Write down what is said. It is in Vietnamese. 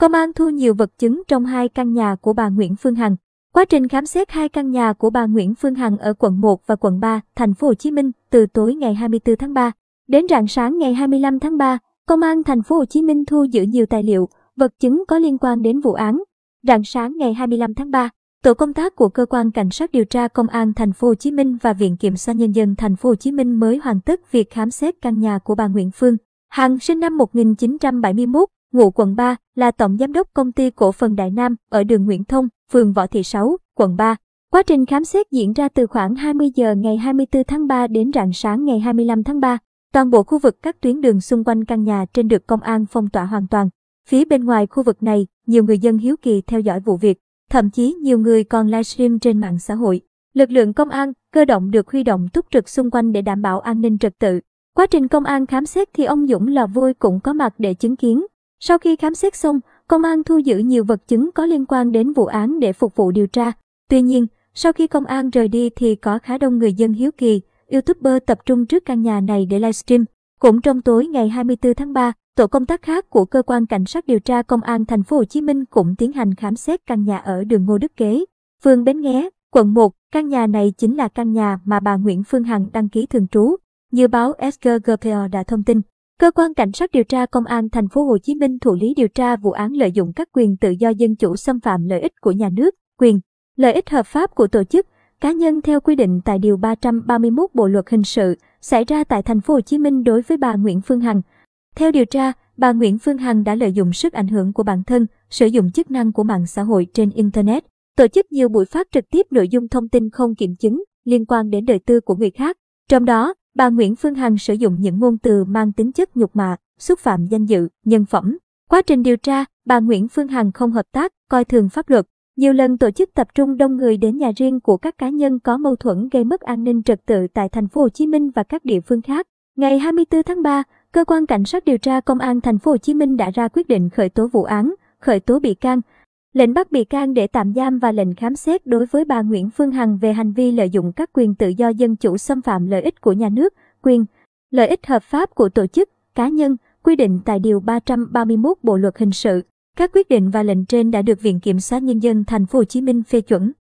Công an thu nhiều vật chứng trong hai căn nhà của bà Nguyễn Phương Hằng. Quá trình khám xét hai căn nhà của bà Nguyễn Phương Hằng ở quận 1 và quận 3, thành phố Hồ Chí Minh từ tối ngày 24 tháng 3 đến rạng sáng ngày 25 tháng 3, Công an thành phố Hồ Chí Minh thu giữ nhiều tài liệu, vật chứng có liên quan đến vụ án. Rạng sáng ngày 25 tháng 3, tổ công tác của cơ quan cảnh sát điều tra công an thành phố Hồ Chí Minh và viện kiểm sát nhân dân thành phố Hồ Chí Minh mới hoàn tất việc khám xét căn nhà của bà Nguyễn Phương Hằng sinh năm 1971, ngụ quận 3, là tổng giám đốc công ty cổ phần Đại Nam ở đường Nguyễn Thông, phường Võ Thị Sáu, quận 3. Quá trình khám xét diễn ra từ khoảng 20 giờ ngày 24 tháng 3 đến rạng sáng ngày 25 tháng 3. Toàn bộ khu vực các tuyến đường xung quanh căn nhà trên được công an phong tỏa hoàn toàn. Phía bên ngoài khu vực này, nhiều người dân hiếu kỳ theo dõi vụ việc, thậm chí nhiều người còn livestream trên mạng xã hội. Lực lượng công an, cơ động được huy động túc trực xung quanh để đảm bảo an ninh trật tự. Quá trình công an khám xét thì ông Dũng là vui cũng có mặt để chứng kiến. Sau khi khám xét xong, công an thu giữ nhiều vật chứng có liên quan đến vụ án để phục vụ điều tra. Tuy nhiên, sau khi công an rời đi thì có khá đông người dân hiếu kỳ, YouTuber tập trung trước căn nhà này để livestream. Cũng trong tối ngày 24 tháng 3, tổ công tác khác của cơ quan cảnh sát điều tra công an thành phố Hồ Chí Minh cũng tiến hành khám xét căn nhà ở đường Ngô Đức Kế, phường Bến Nghé, quận 1. Căn nhà này chính là căn nhà mà bà Nguyễn Phương Hằng đăng ký thường trú. Như báo SGGPO đã thông tin, cơ quan cảnh sát điều tra công an thành phố Hồ Chí Minh thụ lý điều tra vụ án lợi dụng các quyền tự do dân chủ xâm phạm lợi ích của nhà nước, quyền, lợi ích hợp pháp của tổ chức, cá nhân theo quy định tại điều 331 Bộ luật hình sự xảy ra tại thành phố Hồ Chí Minh đối với bà Nguyễn Phương Hằng. Theo điều tra, bà Nguyễn Phương Hằng đã lợi dụng sức ảnh hưởng của bản thân, sử dụng chức năng của mạng xã hội trên internet, tổ chức nhiều buổi phát trực tiếp nội dung thông tin không kiểm chứng liên quan đến đời tư của người khác. Trong đó, bà Nguyễn Phương Hằng sử dụng những ngôn từ mang tính chất nhục mạ, xúc phạm danh dự, nhân phẩm. Quá trình điều tra, bà Nguyễn Phương Hằng không hợp tác, coi thường pháp luật, nhiều lần tổ chức tập trung đông người đến nhà riêng của các cá nhân có mâu thuẫn gây mất an ninh trật tự tại thành phố Hồ Chí Minh và các địa phương khác. Ngày 24 tháng 3, cơ quan cảnh sát điều tra công an thành phố Hồ Chí Minh đã ra quyết định khởi tố vụ án, khởi tố bị can, lệnh bắt bị can để tạm giam và lệnh khám xét đối với bà Nguyễn Phương Hằng về hành vi lợi dụng các quyền tự do dân chủ xâm phạm lợi ích của nhà nước, quyền, lợi ích hợp pháp của tổ chức, cá nhân, quy định tại điều 331 Bộ luật hình sự. Các quyết định và lệnh trên đã được Viện Kiểm sát Nhân dân Thành phố Hồ Chí Minh phê chuẩn.